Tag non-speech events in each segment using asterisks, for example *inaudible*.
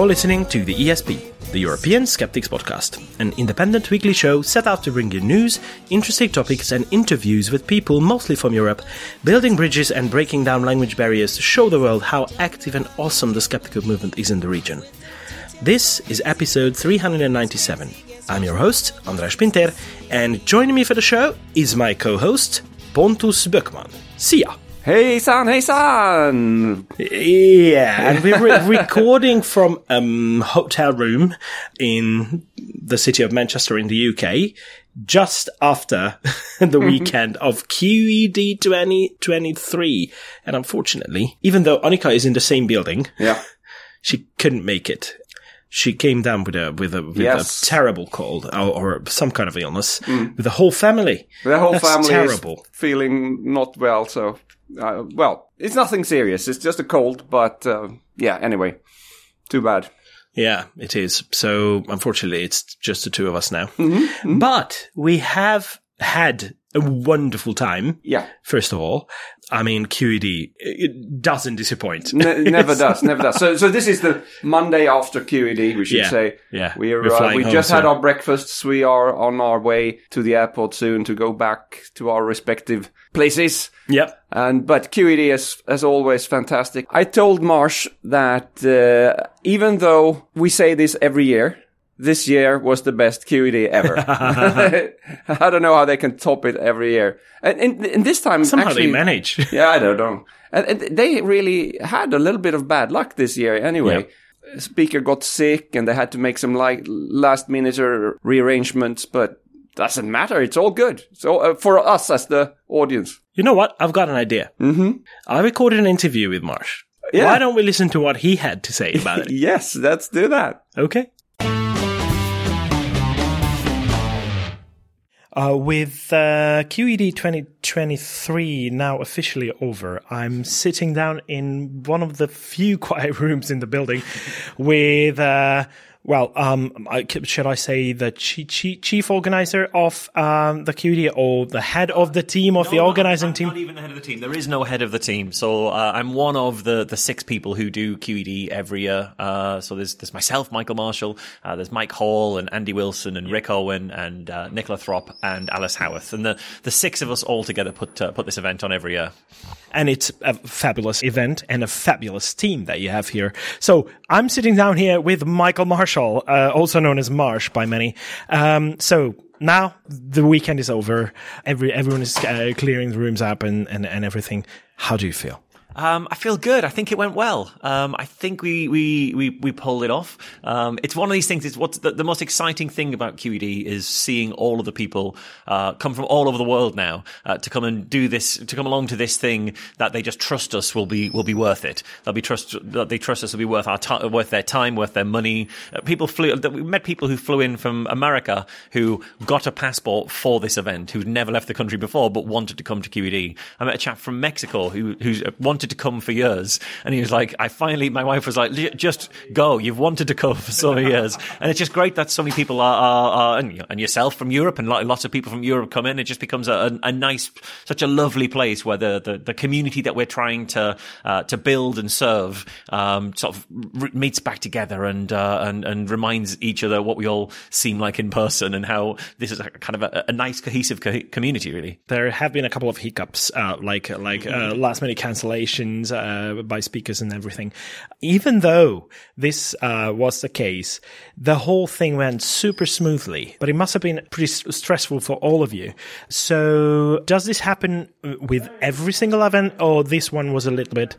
You're listening to the ESP, the European Skeptics Podcast, an independent weekly show set out to bring you news, interesting topics, and interviews with people mostly from Europe, building bridges and breaking down language barriers to show the world how active and awesome the skeptical movement is in the region. This is episode 397. I'm your host, Andras Pinter, and joining me for the show is my co host, Pontus Böckman. See ya! Hejsan hejsan! Yeah, and we're re- *laughs* recording from a um, hotel room in the city of Manchester in the UK just after *laughs* the weekend of QED 2023. And unfortunately, even though Annika is in the same building, Yeah. *laughs* she couldn't make it. She came down with a with a with Yes. a terrible cold or, or some kind of illness with the whole family. The whole That's family terrible. is feeling not well, so uh, well, it's nothing serious. It's just a cold, but uh, yeah. Anyway, too bad. Yeah, it is. So unfortunately, it's just the two of us now. Mm-hmm. But we have had a wonderful time. Yeah, First of all, I mean QED it doesn't disappoint. ne- *laughs* never does, never does. So, so this is the Monday after QED. We should Yeah, say. yeah. We're, We're uh, we home just had soon. our breakfasts. We are on our way to the airport soon to go back to our respective places. Yep. And but QED is as always fantastic. I told Marsh that uh, even though we say this every year, this year was the best QED ever. *laughs* *laughs* I don't know how they can top it every year. And, and, and this time, Somehow actually, they manage. *laughs* yeah, I don't know. And, and they really had a little bit of bad luck this year anyway. Speaker got sick and they had to make some like last minute rearrangements, but doesn't matter. It's all good. So uh, for us as the audience. you know what? I've got an idea. Mm-hmm. I recorded an interview with Marsh. Yeah. Why don't we listen to what he had to say about it? Yes, let's do that. Okay. Uh, with uh, QED 2023 now officially over, I'm sitting down in one of the few *laughs* quiet rooms in the building with, uh, well, um, I, should I say the chi- chi- chief organizer of um, the QED or the head of the team of the No, organizing not, team? Not even the head of the team. There is no head of the team. So uh, I'm one of the, the six people who do QED every year. Uh, so there's there's myself, Michael Marshall. Uh, there's Mike Hall and Andy Wilson and Rick Owen and uh, Nicola Throp and Alice Howarth. And the, the six of us all together put uh, put this event on every year. and it's a fabulous event and a fabulous team that you have here. So I'm sitting down here with Michael Marshall, uh, also known as Marsh by many. Um, so now the weekend is over. Every everyone is uh, clearing the rooms up and, and and everything. How do you feel? Um, I feel good. I think it went well. Um, I think we, we, we, we pulled it off. Um, it's one of these things. It's what's the, the most exciting thing about QED is seeing all of the people, uh, come from all over the world now, uh, to come and do this, to come along to this thing that they just trust us will be, will be worth it. They'll be trust, that they trust us will be worth our time, worth their time, worth their money. Uh, people flew, we met people who flew in from America who got a passport for this event, who'd never left the country before, but wanted to come to QED. I met a chap from Mexico who, who's uh, wanted to come for years. And he was like, I finally, my wife was like, just go. You've wanted to come *laughs* for so many years. And it's just great that so many people are, are, are and, and yourself from Europe and lots of people from Europe come in. It just becomes a, a, nice, such a lovely place where the, the, the community that we're trying to, uh, to build and serve, um, sort of meets back together and, uh, and, and reminds each other what we all seem like in person and how this is kind of a, a nice cohesive co- community, really. There have been a couple of hiccups, uh, like like uh, last minute uh, by speakers and everything. Even though this uh, was the case, the whole thing went super smoothly. But it must have been pretty stressful for all of you. So, does this happen with every single event, or this one was a little bit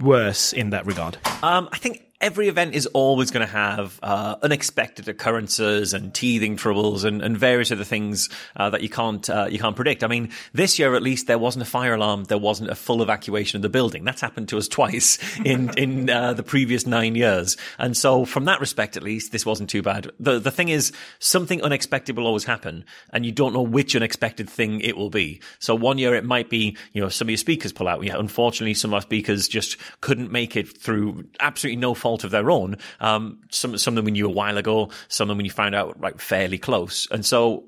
worse in that regard? Um, I think every event is always going to have uh, unexpected occurrences and teething troubles and, and various other things uh, that you can't uh, you can't predict. I mean, this year at least there wasn't a fire alarm, there wasn't a full evacuation of the building. That's happened to us *laughs* twice in in uh, the previous nine years, and so from that respect, at least, this wasn't too bad. the The thing is, something unexpected will always happen, and you don't know which unexpected thing it will be. So one year it might be you know some of your speakers pull out. Yeah, unfortunately, some of our speakers just couldn't make it through absolutely no fault of their own. Um, some some of them we knew a while ago, some of them you found out like fairly close, and so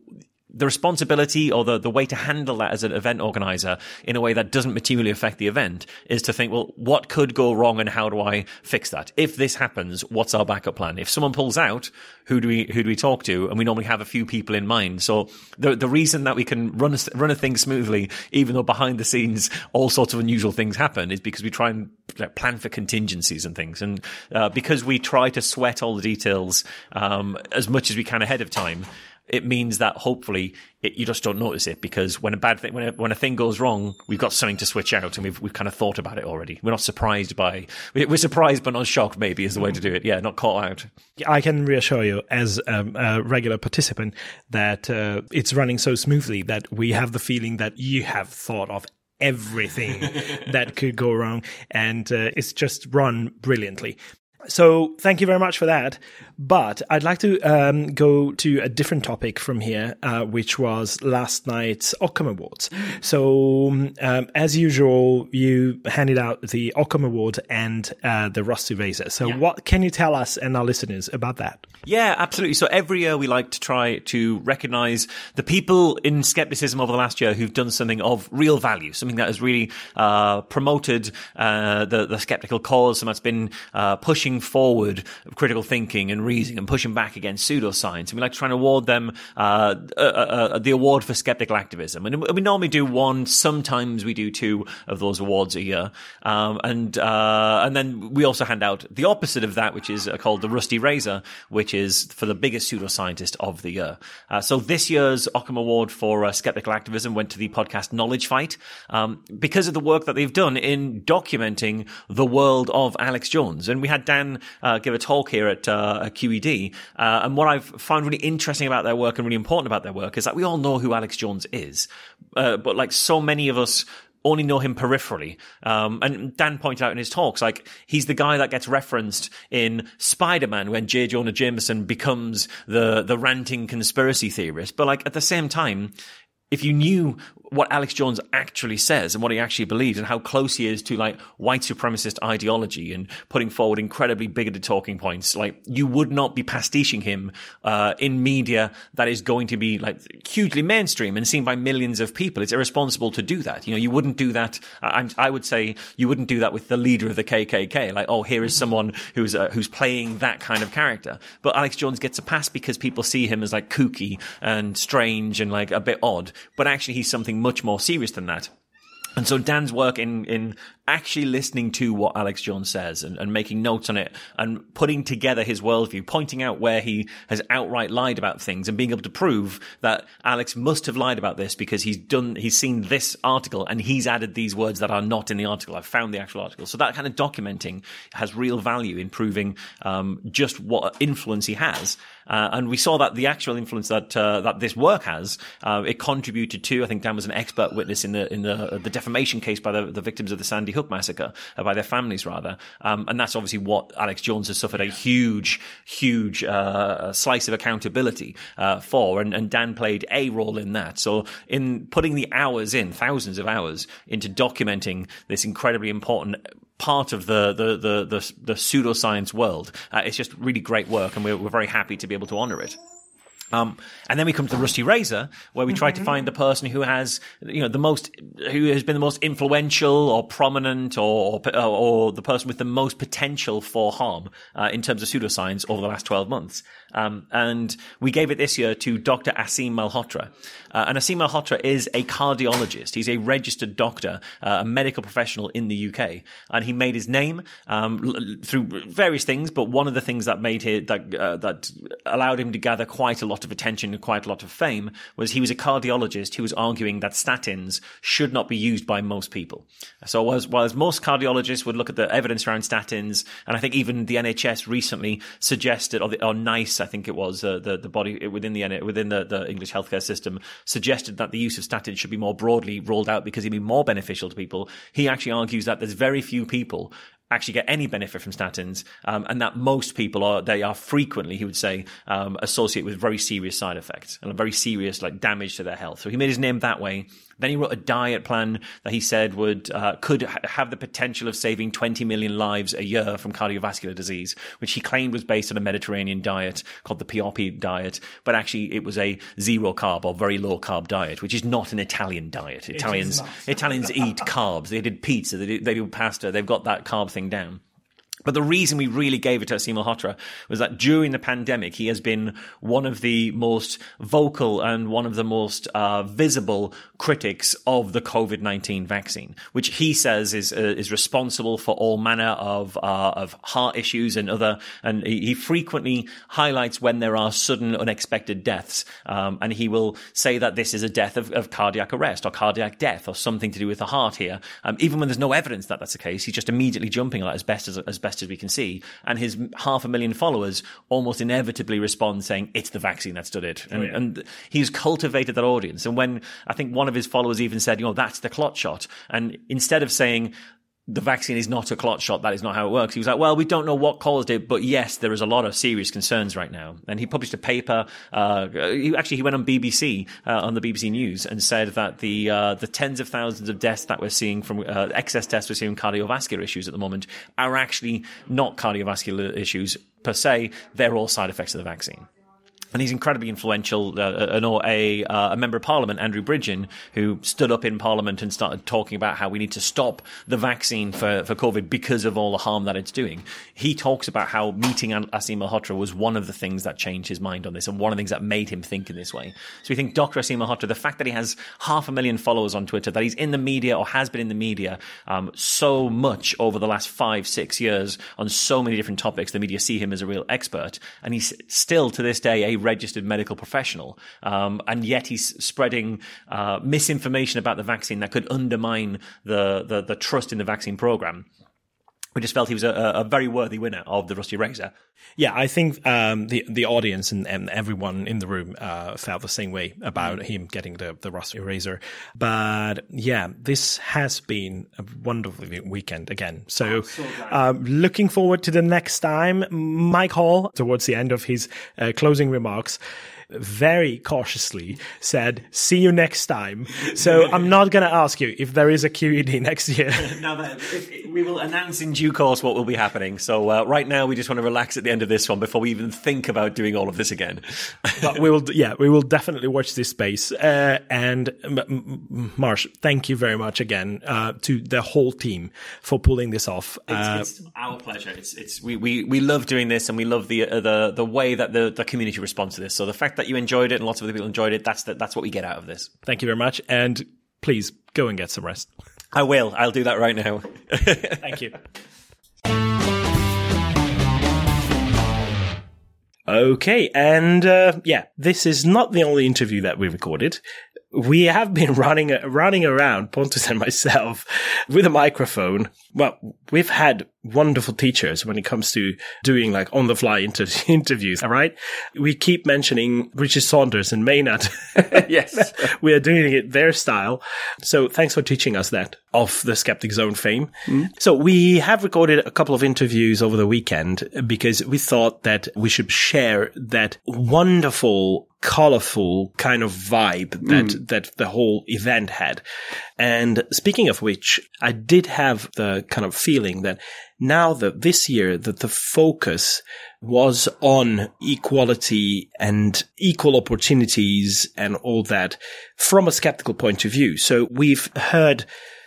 the responsibility or the, the way to handle that as an event organizer in a way that doesn't materially affect the event is to think, well, what could go wrong and how do I fix that? If this happens, what's our backup plan? If someone pulls out, who do we, who do we talk to? And we normally have a few people in mind. So the, the reason that we can run a, run a thing smoothly, even though behind the scenes all sorts of unusual things happen is because we try and plan for contingencies and things. And, uh, because we try to sweat all the details, um, as much as we can ahead of time, it means that hopefully it, you just don't notice it because when a bad thing, when a, when a thing goes wrong, we've got something to switch out and we've, we've kind of thought about it already. We're not surprised by, we're surprised but not shocked maybe is the way to do it. Yeah, not caught out. I can reassure you as a, a regular participant that uh, it's running so smoothly that we have the feeling that you have thought of everything *laughs* that could go wrong and uh, it's just run brilliantly. So thank you very much for that. But I'd like to um, go to a different topic from here, uh, which was last night's Occam Awards. So, um, as usual, you handed out the Occam Award and uh, the Rusty Razor. So, yeah. what can you tell us and our listeners about that? Yeah, absolutely. So, every year we like to try to recognize the people in skepticism over the last year who've done something of real value, something that has really uh, promoted uh, the, the skeptical cause, and that's been uh, pushing forward critical thinking and reasoning and pushing back against pseudoscience. And we like trying to award them uh, uh, uh, the award for skeptical activism. And we normally do one, sometimes we do two of those awards a year. Um, and uh, and then we also hand out the opposite of that, which is called the Rusty Razor, which is for the biggest pseudoscientist of the year. Uh, so this year's Occam Award for uh, skeptical activism went to the podcast Knowledge Fight um, because of the work that they've done in documenting the world of Alex Jones. And we had Dan give a talk here at, at QED uh, and what I've found really interesting about their work and really important about their work is that we all know who Alex Jones is. Uh, but like so many of us only know him peripherally. Um, and Dan pointed out in his talks, like, he's the guy that gets referenced in Spider-Man when J. Jonah Jameson becomes the, the ranting conspiracy theorist. But like, at the same time, if you knew what Alex Jones actually says and what he actually believes and how close he is to like white supremacist ideology and putting forward incredibly bigoted talking points, like you would not be pastiching him uh, in media that is going to be like hugely mainstream and seen by millions of people. It's irresponsible to do that. You know, you wouldn't do that. I, I would say you wouldn't do that with the leader of the KKK. Like, oh, here is someone who's uh, who's playing that kind of character. But Alex Jones gets a pass because people see him as like kooky and strange and like a bit odd. But actually, he's something much more serious than that. And so Dan's work in, in actually listening to what Alex Jones says and, and, making notes on it and putting together his worldview, pointing out where he has outright lied about things and being able to prove that Alex must have lied about this because he's done, he's seen this article and he's added these words that are not in the article. I've found the actual article. So that kind of documenting has real value in proving um, just what influence he has. Uh, and we saw that the actual influence that uh, that this work has, uh, it contributed to. I think Dan was an expert witness in the in the the defamation case by the, the victims of the Sandy Hook massacre, uh, by their families rather. Um, and that's obviously what Alex Jones has suffered a huge, huge uh, slice of accountability uh, for. And, and Dan played a role in that. So in putting the hours in, thousands of hours into documenting this incredibly important part of the the the the, the pseudoscience world. Uh, it's just really great work, and we're, we're very happy to be able to honor it. Um, and then we come to the Rusty Razor, where we try to find the person who has, you know, the most, who has been the most influential or prominent or, or, or the person with the most potential for harm, uh, in terms of pseudoscience over the last 12 months. Um, and we gave it this year to Dr. Aseem Malhotra. Uh, and Aseem Malhotra is a cardiologist. He's a registered doctor, uh, a medical professional in the UK. And he made his name um, through various things, but one of the things that made him, that, uh, that allowed him to gather quite a lot of attention and quite a lot of fame was he was a cardiologist who was arguing that statins should not be used by most people. So whilst most cardiologists would look at the evidence around statins, and I think even the NHS recently suggested, or, the, or NICE I think it was uh, the the body within the within the, the English healthcare system suggested that the use of statins should be more broadly rolled out because it'd be more beneficial to people. He actually argues that there's very few people actually get any benefit from statins, um, and that most people are they are frequently, he would say, um, associated with very serious side effects and a very serious like damage to their health. So he made his name that way. Then he wrote a diet plan that he said would uh, could ha- have the potential of saving 20 million lives a year from cardiovascular disease, which he claimed was based on a Mediterranean diet called the Pioppi diet, but actually it was a zero carb or very low carb diet, which is not an Italian diet. Italians Italians eat *laughs* carbs. They did pizza. They do, they do pasta. They've got that carb thing down. But the reason we really gave it to Aseem Malhotra was that during the pandemic, he has been one of the most vocal and one of the most uh, visible critics of the COVID nineteen vaccine, which he says is uh, is responsible for all manner of uh, of heart issues and other. And he, frequently highlights when there are sudden, unexpected deaths, um, and he will say that this is a death of, of, cardiac arrest or cardiac death or something to do with the heart here. Um, even when there's no evidence that that's the case, he's just immediately jumping on it as best as as best best as we can see. And his half a million followers almost inevitably respond saying, it's the vaccine that's done it. And, oh, yeah. and he's cultivated that audience. And when I think one of his followers even said, you know, that's the clot shot. And instead of saying, the vaccine is not a clot shot. That is not how it works. He was like, well, we don't know what caused it, but yes, there is a lot of serious concerns right now. And he published a paper. Uh, he, actually, he went on BBC uh, on the BBC News and said that the uh, the tens of thousands of deaths that we're seeing from uh, excess deaths we're seeing cardiovascular issues at the moment are actually not cardiovascular issues per se. They're all side effects of the vaccine and he's incredibly influential. Uh, a, uh, a member of Parliament, Andrew Bridgen, who stood up in Parliament and started talking about how we need to stop the vaccine for, for COVID because of all the harm that it's doing. He talks about how meeting Aseem Malhotra was one of the things that changed his mind on this and one of the things that made him think in this way. So we think Dr. Aseem Malhotra, the fact that he has half a million followers on Twitter, that he's in the media or has been in the media um, so much over the last five, six years on so many different topics, the media see him as a real expert, and he's still to this day a registered medical professional, um, and yet he's spreading uh, misinformation about the vaccine that could undermine the, the, the trust in the vaccine program we just felt he was a, a, very worthy winner of the Rusty Razor. Yeah, I think um, the the audience and, and, everyone in the room uh, felt the same way about him getting the, the Rusty Razor. But yeah, this has been a wonderful weekend again. So, so um, looking forward to the next time. Mike Hall, towards the end of his uh, closing remarks, very cautiously said, see you next time. So I'm not going to ask you if there is a QED *laughs* next year. *laughs* now, that, we will announce in due course what will be happening. So uh, right now, we just want to relax at the end of this one before we even think about doing all of this again. *laughs* but we will, yeah, we will definitely watch this space. Uh, and Marsh, thank you very much again uh, to the whole team for pulling this off. It's, it's our pleasure. It's, it's we, we, we love doing this, and we love the uh, the the way that the, the community responds to this. So the fact that you enjoyed it and lots of other people enjoyed it. That's the, that's what we get out of this. Thank you very much, and please go and get some rest. I will. I'll do that right now. *laughs* Thank you. Okay, and uh, yeah, this is not the only interview that we recorded we have been running running around Pontus and myself with a microphone. Well, we've had wonderful teachers when it comes to doing like on the fly inter- *laughs* interviews. All right, we keep mentioning Richard Saunders and Maynard. *laughs* yes, *laughs* we are doing it their style. So thanks for teaching us that of the Skeptic Zone fame. Mm. So we have recorded a couple of interviews over the weekend because we thought that we should share that wonderful colorful kind of vibe that mm. that the whole event had. And speaking of which, I did have the kind of feeling that now that this year that the focus was on equality and equal opportunities and all that from a skeptical point of view. So we've heard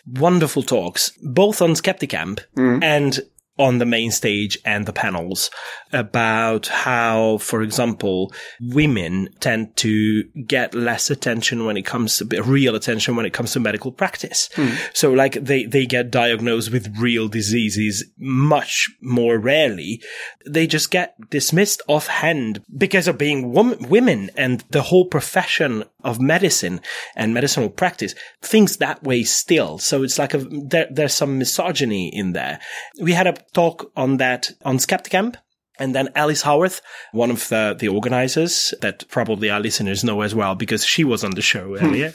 wonderful talks, both on Skepticamp mm. and on the main stage and the panels about how, for example, women tend to get less attention when it comes to real attention when it comes to medical practice. Hmm. So like they, they get diagnosed with real diseases much more rarely. They just get dismissed offhand because of being wom- women and the whole profession of medicine and medicinal practice thinks that way still. So it's like a, there, there's some misogyny in there. We had a talk on that on Skepticamp and then Alice Howarth, one of the, the organizers that probably our listeners know as well because she was on the show hmm. earlier.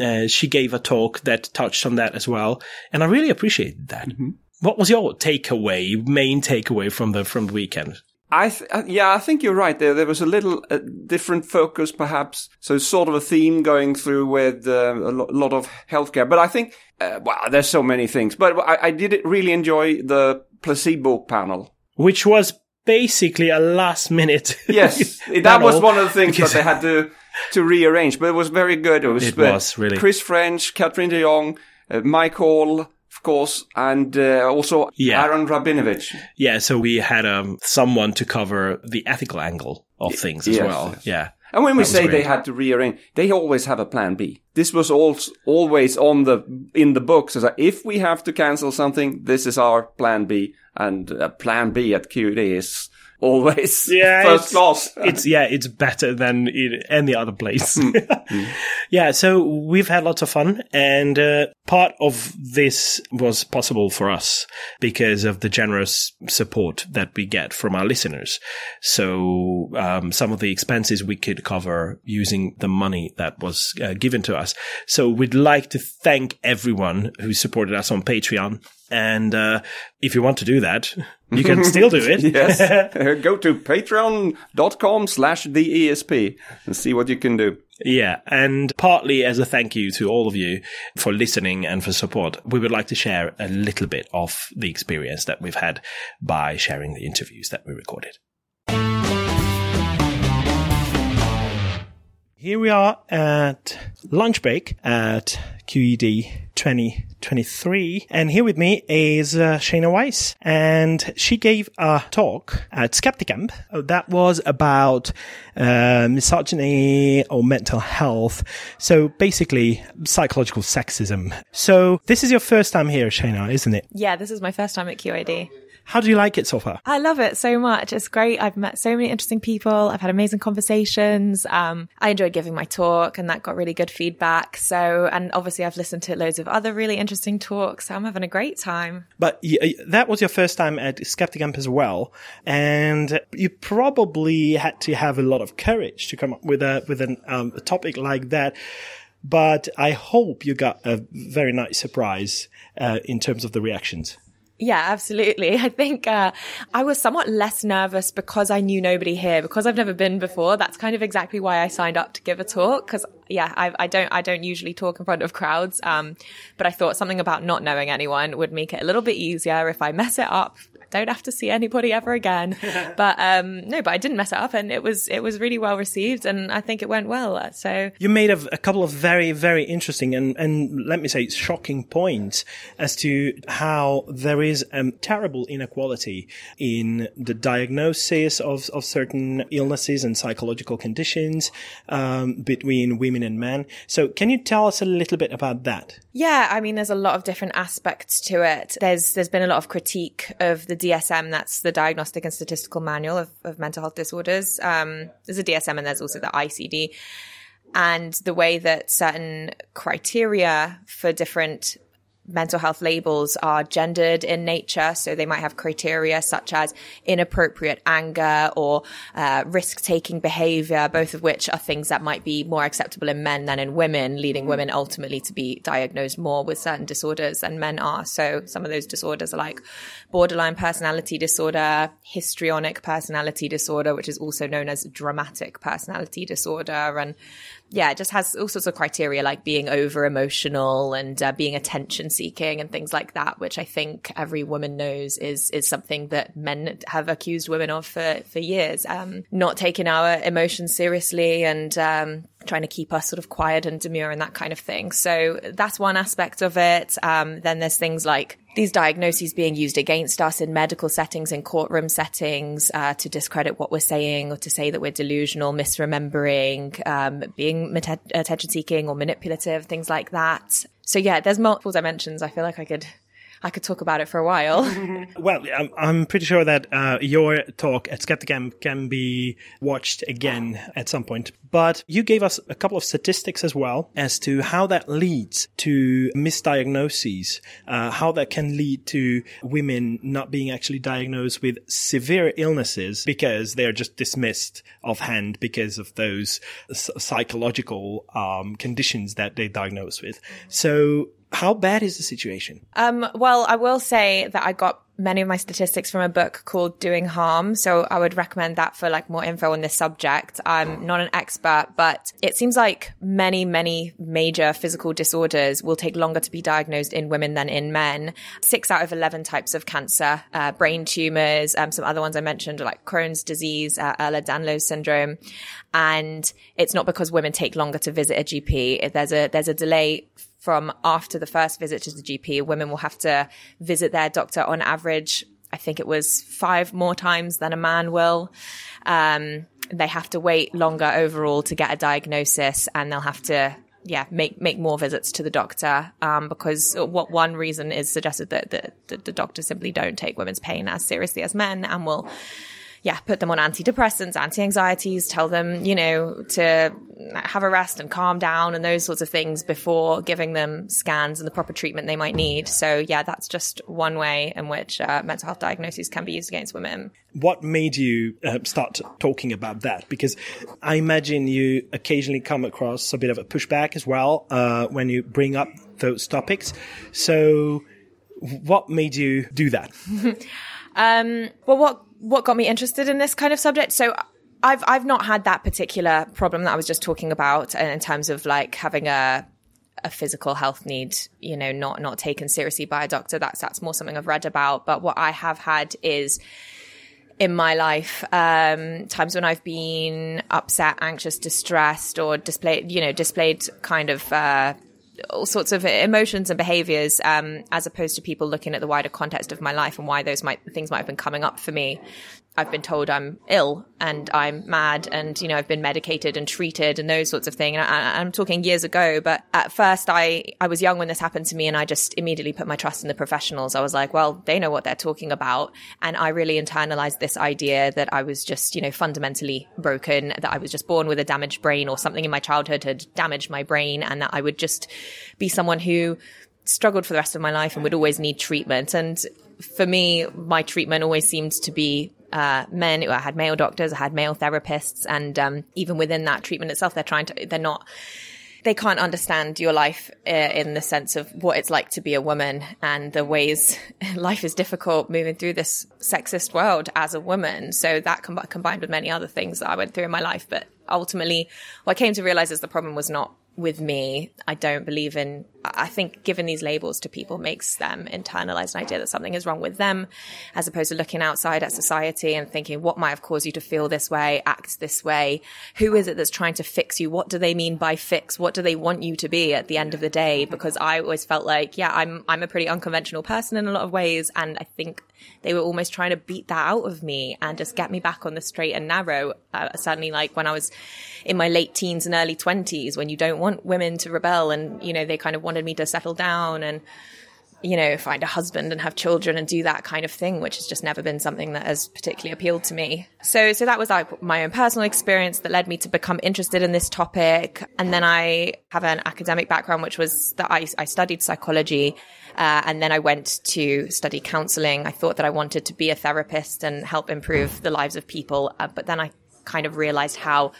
Uh, she gave a talk that touched on that as well. And I really appreciated that. Mm-hmm. What was your takeaway, main takeaway from the, from the weekend? I th- uh, yeah, I think you're right. There, there was a little uh, different focus, perhaps. So sort of a theme going through with uh, a lo- lot of healthcare. But I think, uh, wow, there's so many things. But I, I did really enjoy the placebo panel. Which was basically a last minute. *laughs* Yes, that was one of the things that they had to to rearrange, but it was very good. It was, It was, really. Chris French, Catherine de Jong, uh, Mike Hall, of course, and uh, also Yeah. Aaron Rabinowitz. Yeah, so we had um, someone to cover the ethical angle of things as yes, well. yes. Yeah. And when we say great. they had to rearrange, they always have a plan B. This was also always on the in the books. So if we have to cancel something, this is our plan B, and uh, plan B at QED is always Yeah, *laughs* first it's- class. it's yeah, it's better than in any other place. Hmm. *laughs* yeah, so we've had lots of fun, and uh, part of this was possible for us because of the generous support that we get from our listeners. So um, some of the expenses we could cover using the money that was uh, given to us. So we'd like to thank everyone who supported us on Patreon. And uh, if you want to do that, you can still do it. *laughs* yes, *laughs* *laughs* go to patreon.com slash the ESP and see what you can do. Yeah, and partly as a thank you to all of you for listening and for support, we would like to share a little bit of the experience that we've had by sharing the interviews that we recorded. Here we are at lunch break at QED 2023. And here with me is uh, Shayna Weiss. And she gave a talk at Skepticamp that was about uh, misogyny or mental health. So basically, psychological sexism. So this is your first time here, Shayna, isn't it? Yeah, this is my first time at QED. How do you like it so far? I love it so much. It's great. I've met so many interesting people. I've had amazing conversations. Um, I enjoyed giving my talk and that got really good feedback. So, and obviously I've listened to loads of other really interesting talks. So I'm having a great time. But that was your first time at Skepticamp as well, and you probably had to have a lot of courage to come up with a with an, um, a topic like that. But I hope you got a very nice surprise uh, in terms of the reactions. Yeah, absolutely. *laughs* I think uh, I was somewhat less nervous because I knew nobody here because I've never been before. That's kind of exactly why I signed up to give a talk because yeah, I, I don't I don't usually talk in front of crowds. Um, but I thought something about not knowing anyone would make it a little bit easier if I mess it up. I don't have to see anybody ever again. *laughs* but um, no, but I didn't mess it up, and it was it was really well received, and I think it went well. So You made a, a couple of very, very interesting and, and let me say shocking points as to how there is a terrible inequality in the diagnosis of, of certain illnesses and psychological conditions um, between women and men. So, can you tell us a little bit about that? Yeah, I mean, there's a lot of different aspects to it. There's there's been a lot of critique of the DSM, that's the Diagnostic and Statistical Manual of, of Mental Health Disorders. Um, there's a DSM and there's also the ICD, and the way that certain criteria for different mental health labels are gendered in nature. So they might have criteria such as inappropriate anger or uh, risk taking behavior, both of which are things that might be more acceptable in men than in women, leading women ultimately to be diagnosed more with certain disorders than men are. So some of those disorders are like borderline personality disorder, histrionic personality disorder, which is also known as dramatic personality disorder. And yeah, it just has all sorts of criteria like being over emotional and uh, being attention seeking and things like that, which I think every woman knows is is something that men have accused women of for for years. Um, not taking our emotions seriously and um, trying to keep us sort of quiet and demure and that kind of thing. So that's one aspect of it. Um, then there's things like these diagnoses being used against us in medical settings, in courtroom settings, uh, to discredit what we're saying or to say that we're delusional, misremembering, um, being attention seeking or manipulative, things like that. So yeah, there's multiple dimensions. I feel like I could, I could talk about it for a while. *laughs* Well, I'm, I'm pretty sure that uh, your talk at Skepticamp can be watched again at some point. But you gave us a couple of statistics as well as to how that leads to misdiagnoses, uh, how that can lead to women not being actually diagnosed with severe illnesses because they're just dismissed offhand because of those psychological um, conditions that they diagnose with. So How bad is the situation? Um, well, I will say that I got many of my statistics from a book called Doing Harm. So I would recommend that for like more info on this subject. I'm not an expert, but it seems like many, many major physical disorders will take longer to be diagnosed in women than in men. Six out of 11 types of cancer, uh, brain tumors, um, some other ones I mentioned like Crohn's disease, uh, Ehlers-Danlos syndrome. And it's not because women take longer to visit a GP. There's a, there's a delay from after the first visit to the GP, women will have to visit their doctor on average. I think it was five more times than a man will. Um, they have to wait longer overall to get a diagnosis and they'll have to yeah, make make more visits to the doctor um, because what one reason is suggested that the, the, the doctors simply don't take women's pain as seriously as men and will yeah, put them on antidepressants, anti-anxieties, tell them, you know, to have a rest and calm down and those sorts of things before giving them scans and the proper treatment they might need. So yeah, that's just one way in which uh, mental health diagnoses can be used against women. What made you uh, start talking about that? Because I imagine you occasionally come across a bit of a pushback as well uh, when you bring up those topics. So what made you do that? *laughs* um, well, what what got me interested in this kind of subject. So I've I've not had that particular problem that I was just talking about in terms of like having a a physical health need, you know, not not taken seriously by a doctor. That's that's more something I've read about. But what I have had is in my life, um, times when I've been upset, anxious, distressed, or displayed, you know, displayed kind of uh, all sorts of emotions and behaviors, um, as opposed to people looking at the wider context of my life and why those might things might have been coming up for me. I've been told I'm ill and I'm mad and, you know, I've been medicated and treated and those sorts of things. And I, am talking years ago, but at first I, I was young when this happened to me and I just immediately put my trust in the professionals. I was like, well, they know what they're talking about. And I really internalized this idea that I was just, you know, fundamentally broken, that I was just born with a damaged brain or something in my childhood had damaged my brain and that I would just be someone who struggled for the rest of my life and would always need treatment. And for me, my treatment always seemed to be uh, men. I had male doctors, I had male therapists, and um, even within that treatment itself, they're trying to, they're not, they can't understand your life uh, in the sense of what it's like to be a woman and the ways *laughs* life is difficult moving through this sexist world as a woman. So that com- combined with many other things that I went through in my life, but ultimately, what I came to realize is the problem was not with me. I don't believe in, I think giving these labels to people makes them internalize an idea that something is wrong with them, as opposed to looking outside at society and thinking, what might have caused you to feel this way, act this way? Who is it that's trying to fix you? What do they mean by fix? What do they want you to be at the end of the day? Because I always felt like, yeah, I'm, I'm a pretty unconventional person in a lot of ways. And I think they were almost trying to beat that out of me and just get me back on the straight and narrow. Uh, certainly like when I was in my late teens and early twenties, when you don't want women to rebel and, you know, they kind of wanted me to settle down and, you know, find a husband and have children and do that kind of thing, which has just never been something that has particularly appealed to me. So, so that was like my own personal experience that led me to become interested in this topic. And then I have an academic background, which was that I, I studied psychology. Uh, and then I went to study counseling. I thought that I wanted to be a therapist and help improve the lives of people. Uh, but then I kind of realized how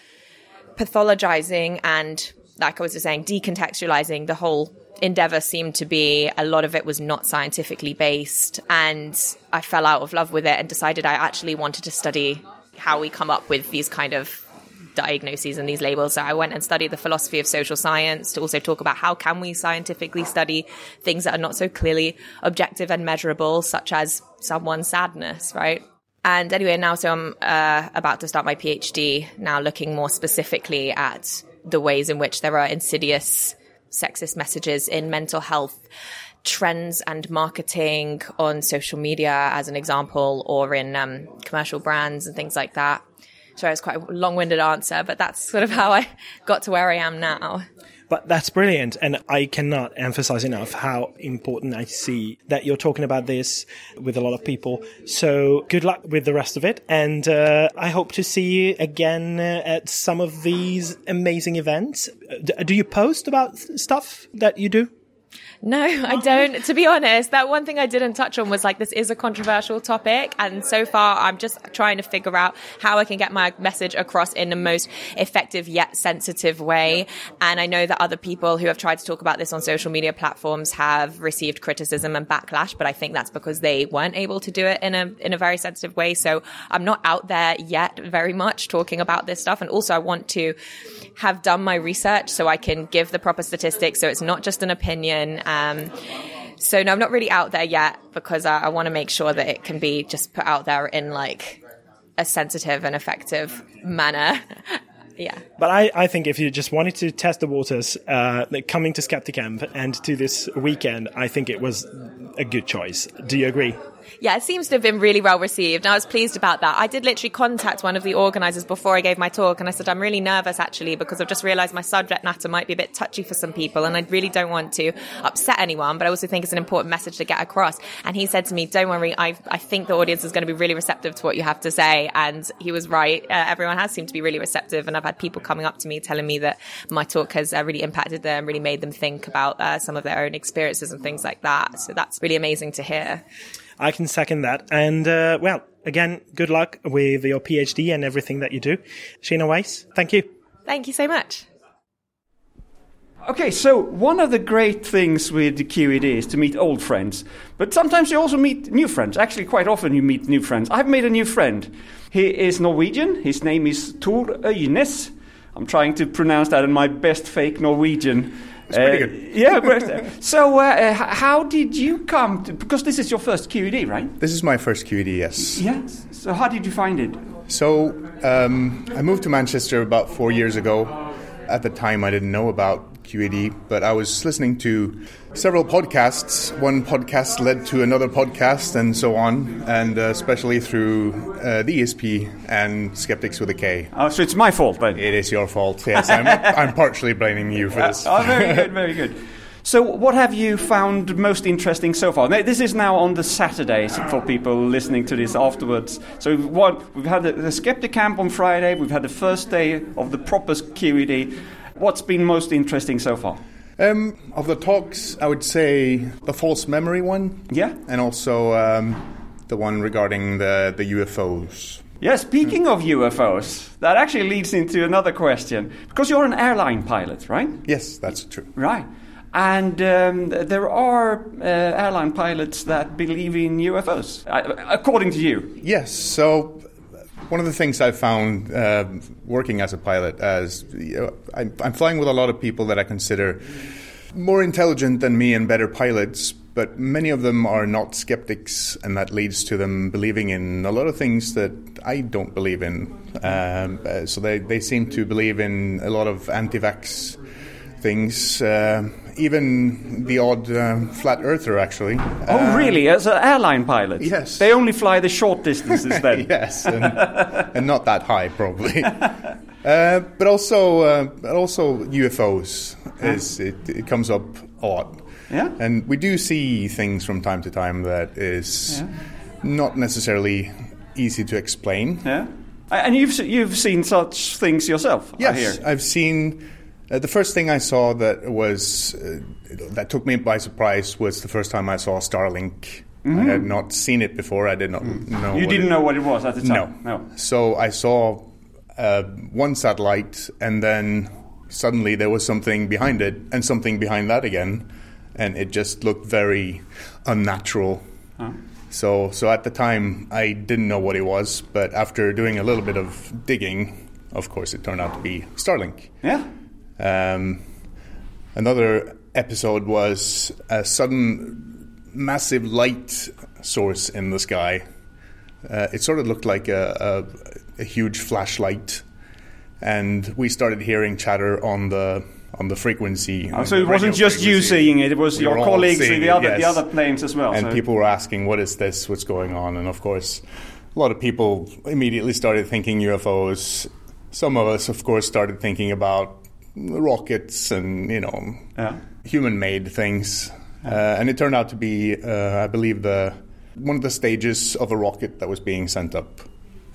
pathologizing and like I was just saying, decontextualizing the whole endeavor seemed to be a lot of it was not scientifically based. And I fell out of love with it and decided I actually wanted to study how we come up with these kind of diagnoses and these labels. So I went and studied the philosophy of social science to also talk about how can we scientifically study things that are not so clearly objective and measurable, such as someone's sadness, right? And anyway, now so I'm uh, about to start my PhD now, looking more specifically at the ways in which there are insidious sexist messages in mental health trends and marketing on social media, as an example, or in um, commercial brands and things like that. Sorry, it's quite a long-winded answer, but that's sort of how I got to where I am now. But that's brilliant. And I cannot emphasize enough how important I see that you're talking about this with a lot of people. So good luck with the rest of it. And uh, I hope to see you again uh, at some of these amazing events. Uh, do you post about stuff that you do? No, I don't. To be honest, that one thing I didn't touch on was like this is a controversial topic. And so far, I'm just trying to figure out how I can get my message across in the most effective yet sensitive way. And I know that other people who have tried to talk about this on social media platforms have received criticism and backlash, but I think that's because they weren't able to do it in a, in a very sensitive way. So I'm not out there yet very much talking about this stuff. And also I want to have done my research so I can give the proper statistics. So it's not just an opinion. Um, so no, I'm not really out there yet because I, I want to make sure that it can be just put out there in like a sensitive and effective manner. *laughs* yeah. But I, I think if you just wanted to test the waters, uh, like coming to Skepticamp and to this weekend, I think it was a good choice. Do you agree? Yeah, it seems to have been really well received. And I was pleased about that. I did literally contact one of the organisers before I gave my talk and I said, I'm really nervous actually because I've just realised my subject matter might be a bit touchy for some people and I really don't want to upset anyone, but I also think it's an important message to get across. And he said to me, don't worry, I, I think the audience is going to be really receptive to what you have to say. And he was right. Uh, everyone has seemed to be really receptive. And I've had people coming up to me telling me that my talk has uh, really impacted them, really made them think about uh, some of their own experiences and things like that. So that's really amazing to hear. I can second that. And, uh, well, again, good luck with your PhD and everything that you do. Sheena Weiss, thank you. Thank you so much. Okay, so one of the great things with the QED is to meet old friends, but sometimes you also meet new friends. Actually, quite often you meet new friends. I've made a new friend. He is Norwegian. His name is Tor Øynes. I'm trying to pronounce that in my best fake Norwegian. It's pretty uh, good. yeah. so, uh, uh how did you come to? Because this is your first QED, right? This is my first QED. Yes. Yes. So, how did you find it? So, um, I moved to Manchester about four years ago. At the time, I didn't know about QED, but I was listening to several podcasts. One podcast led to another podcast, and so on, and uh, especially through uh, the ESP and Skeptics with a K. Oh, so it's my fault, then? It is your fault, yes. I'm, *laughs* I'm partially blaming you for this. oh, very good, very good. So, what have you found most interesting so far? This is now on the Saturday for people listening to this afterwards. So, what, we've had the, the Skepticamp on Friday, we've had the first day of the proper QED. What's been most interesting so far? Um, of the talks, I would say the false memory one. Yeah. And also um, the one regarding the, the UFOs. Yeah, speaking of UFOs, that actually leads into another question. Because you're an airline pilot, right? Yes, that's true. Right. And um, there are uh, airline pilots that believe in UFOs, uh, according to you. Yes. So one of the things I've found uh, working as a pilot, as you know, I'm, I'm, flying with a lot of people that I consider more intelligent than me and better pilots, but many of them are not skeptics, and that leads to them believing in a lot of things that I don't believe in. Um, uh, so they, they seem to believe in a lot of anti vax things. Uh, even the odd uh, flat earther, actually. Oh, uh, really? As an airline pilot? Yes. They only fly the short distances *laughs* then? yes, and, and, not that high, probably. *laughs* Uh, but also, uh, also UFOs is it, it, comes up a lot. Yeah. And we do see things from time to time that is yeah. not necessarily easy to explain. Yeah. And you've you've seen such things yourself. Yes, I've seen uh, the first thing I saw that was uh, that took me by surprise was the first time I saw Starlink. Mm-hmm. I had not seen it before. I did not know. You didn't it, know what it was at the time. No, no. So I saw uh, one satellite, and then suddenly there was something behind it, and something behind that again, and it just looked very unnatural. Huh. So, so at the time, I didn't know what it was, but after doing a little bit of digging, of course, it turned out to be Starlink. Yeah. Um, another episode was a sudden massive light source in the sky. Uh, it sort of looked like a, a, a, huge flashlight, and we started hearing chatter on the on the frequency. Oh, so it wasn't just frequency. you seeing it; it was we your colleagues in the other yes. the other planes as well. And so. people were asking, "What is this? What's going on?" And of course, a lot of people immediately started thinking UFOs. Some of us, of course, started thinking about rockets and you know yeah. human-made things. Uh, and it turned out to be, uh, I believe, the one of the stages of a rocket that was being sent up.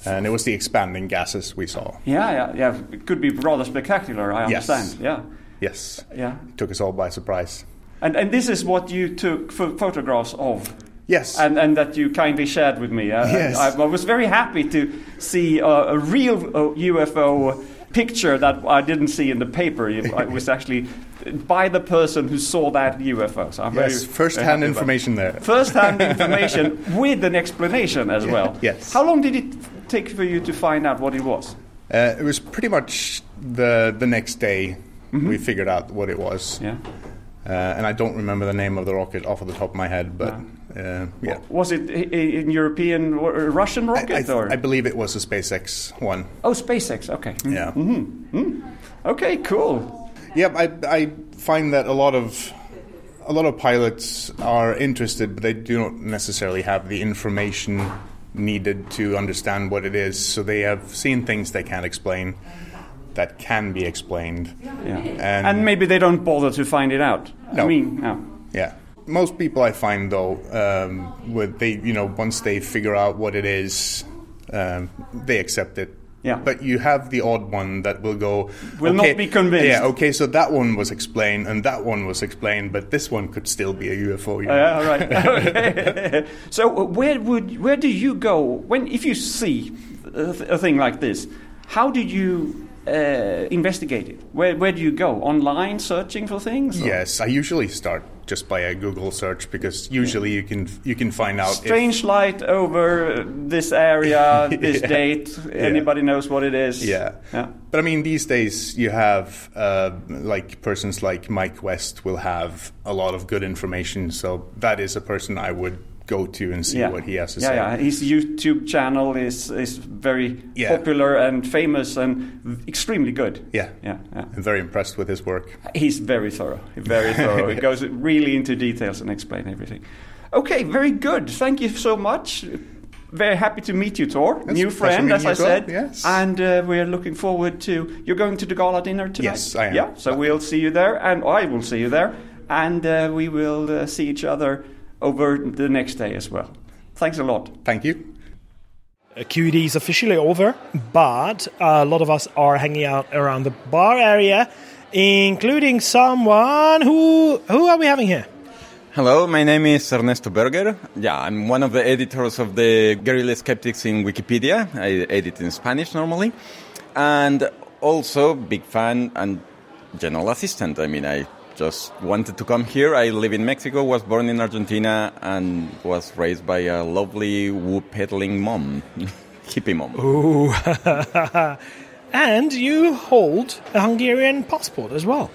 And it was the expanding gases we saw. Yeah, yeah, yeah. It could be rather spectacular. I understand. Yes. Yeah. Yes. Yeah. It took us all by surprise. And and this is what you took ph- photographs of. Yes. And, and that you kindly shared with me. Uh, Yes. I, I was very happy to see uh, a real uh, UFO picture that I didn't see in the paper. It, *laughs* was actually by the person who saw that UFO. So I'm yes, first-hand information there. First-hand *laughs* information with an explanation as well. yes. How long did it take for you to find out what it was? Uh, it was pretty much the the next day we figured out what it was. Yeah. Uh, and I don't remember the name of the rocket off of the top of my head, but uh, yeah. Was it i- i- in European or Russian I, rocket I, or? I believe it was a SpaceX one. oh, SpaceX. Okay. Yeah. Mm-hmm. Mm. Okay. Cool. Yeah, I, I find that a lot of a lot of pilots are interested, but they do not necessarily have the information needed to understand what it is. So they have seen things they can't explain that can be explained. Yeah. And, And maybe they don't bother to find it out. I mean, no. yeah, most people I find though, um, with they you know once they figure out what it is, um, they accept it. Yeah. But you have the odd one that will go. Will not be convinced. Yeah. Okay. So that one was explained, and that one was explained, but this one could still be a UFO. You know? Yeah, all right. Okay. *laughs* *laughs* so uh, where would where do you go when if you see a, th- a thing like this? How did you uh, investigate it? Where where do you go? Online searching for things? or- Yes, I usually start just by a Google search because usually you can you can find out. Strange light over this area, *laughs* this Yeah. date. Anybody knows what it is? Yeah. Yeah. But I mean, these days you have uh, like persons like Mick West will have a lot of good information. So that is a person I would go to and see what he has to yeah, say. Yeah, his YouTube channel is is very Yeah. popular and famous and extremely good. Yeah. yeah, yeah. I'm very impressed with his work. He's very thorough, very thorough. *laughs* He goes really into details and explain everything. Okay, very good. Thank you so much. Very happy to meet you, Tor. It's New friend, as I well, said. yes. And uh, we're looking forward to. You're going to the gala dinner tonight. Yes, I am. Yeah, so we'll see you there, and I will see you there, and uh, we will uh, see each other over the next day as well. Thanks a lot. Thank you. QED is officially over, but a lot of us are hanging out around the bar area, including someone who who are we having here? Hello, my name is Ernesto Berger. Yeah, I'm one of the editors of the Guerrilla Skeptics in Wikipedia. I edit in Spanish normally. And also big fan and general assistant. I mean, I just wanted to come here. I live in Mexico, was born in Argentina, and was raised by a lovely woo peddling mom, *laughs* hippie mom. Ooh. *laughs* and you hold a Hungarian passport as well.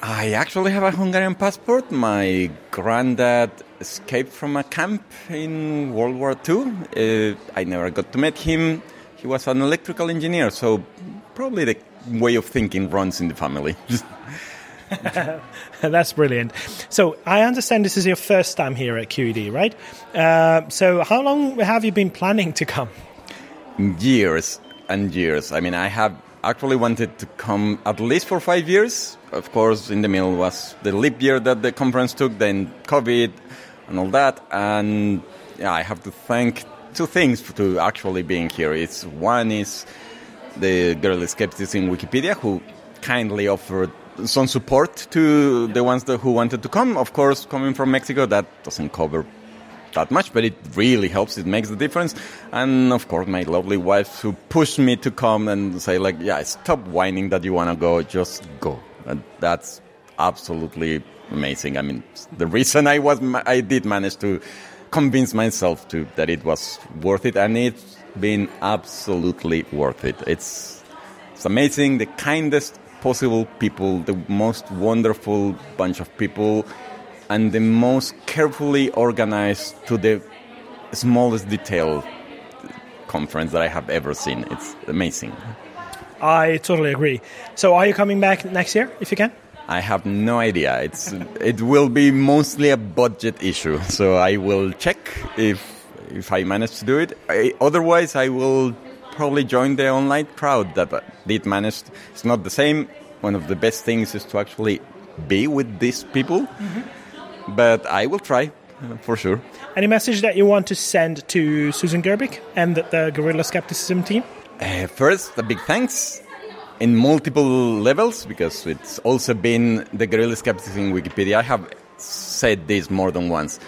I actually have a Hungarian passport. My granddad escaped from a camp in World War II. Uh, I never got to meet him. He was an electrical engineer, so probably the way of thinking runs in the family. *laughs* *laughs* That's brilliant. So I understand this is your first time here at QED, right? Uh, so how long have you been planning to come? years and years. I mean, I have actually wanted to come at least for five years. Of course, in the middle was the leap year that the conference took, then COVID and all that. And yeah, I have to thank two things to actually being here. It's one is the Guerrilla Skeptics in Wikipedia, who kindly offered some support to the ones that, who wanted to come. Of course, coming from Mexico, that doesn't cover that much, but it really helps. It makes the difference. And of course, my lovely wife who pushed me to come and say, like, yeah, stop whining that you want to go, just go. And that's absolutely amazing. I mean, the reason I was, I did manage to convince myself to that it was worth it, and it's been absolutely worth it. It's it's amazing. The kindest possible people, the most wonderful bunch of people, and the most carefully organized to the smallest detail conference that I have ever seen. It's amazing. I totally agree. So are you coming back next year if you can? I have no idea. It's it will be mostly a budget issue, *laughs* so I will check if if I manage to do it. I, otherwise, I will probably join the online crowd that did manage. It's not the same. One of the best things is to actually be with these people, but I will try uh, for sure. Any message that you want to send to Susan Gerbic and the, the Guerrilla Skepticism team? Uh, first, a big thanks in multiple levels because it's also been the guerrilla Skepticism Wikipedia. I have said this more than once.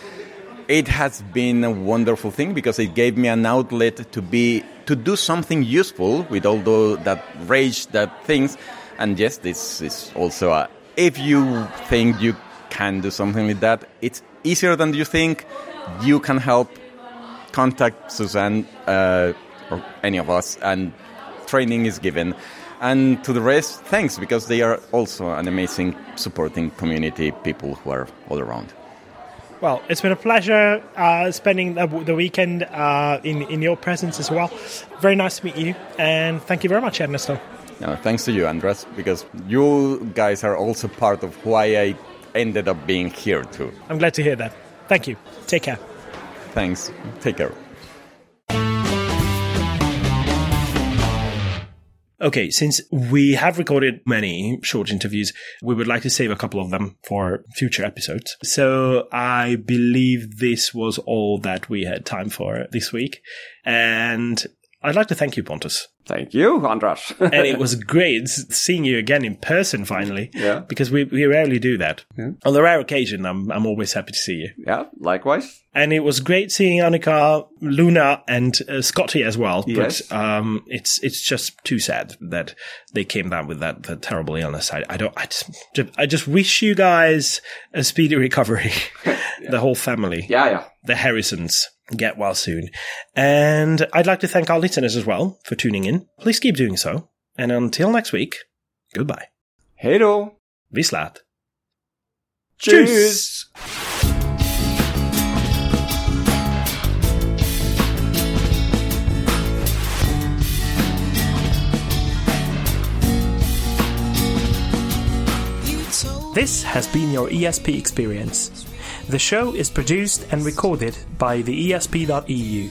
It has been a wonderful thing because it gave me an outlet to be to do something useful with all the, that rage, that things. And yes, this is also a. If you think you can do something like that, it's easier than you think. You can help. Contact Suzanne uh, or any of us, and training is given. And to the rest, thanks, because they are also an amazing supporting community, people who are all around. Well, it's been a pleasure uh, spending the, the weekend uh, in, in your presence as well. Very nice to meet you, and thank you very much, Ernesto. No, thanks to you, Andres, because you guys are also part of why I ended up being here too. I'm glad to hear that. Thank you. Take care. Thanks. Take care. Okay, since we have recorded many short interviews, we would like to save a couple of them for future episodes. So I believe this was all that we had time for this week. And I'd like to thank you, Pontus. Thank you, Andras. *laughs* and it was great seeing you again in person finally. Yeah. Because we, we rarely do that. Yeah. On the rare occasion, I'm, I'm always happy to see you. yeah, likewise. And it was great seeing Annika, Luna, and uh, Scotty as well. Yes. But um, it's it's just too sad that they came down with that, that terrible illness. I, I don't. I just, I just wish you guys a speedy recovery. *laughs* The whole family, Yeah, yeah. the Harrisons, get well soon. And I'd like to thank our listeners as well for tuning in. Please keep doing so. And until next week, goodbye. Hej då! Vislat. Tschüss! This has been your ESP experience. The show is produced and recorded by the ESP.eu.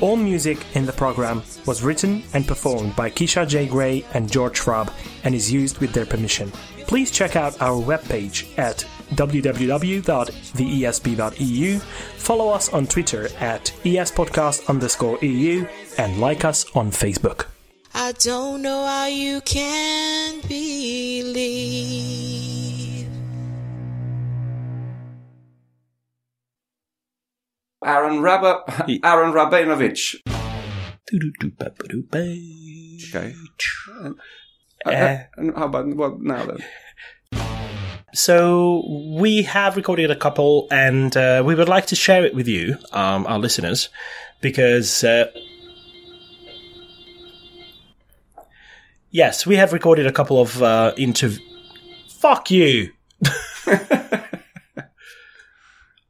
All music in the program was written and performed by Keisha J. Gray and George Schwab and is used with their permission. Please check out our webpage at www.theesp.eu, follow us on Twitter at espodcast underscore EU, and like us on Facebook. I don't know how you can believe. Aaron Rabba, Aaron Rabinowitz. Okay. Uh, uh, and how about what now then? So we have recorded a couple, and uh, we would like to share it with you, um, our listeners, because uh, yes, we have recorded a couple of uh, interv. Fuck you. *laughs*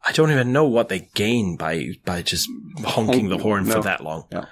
I don't even know what they gain by by just honking the horn for that long. Yeah.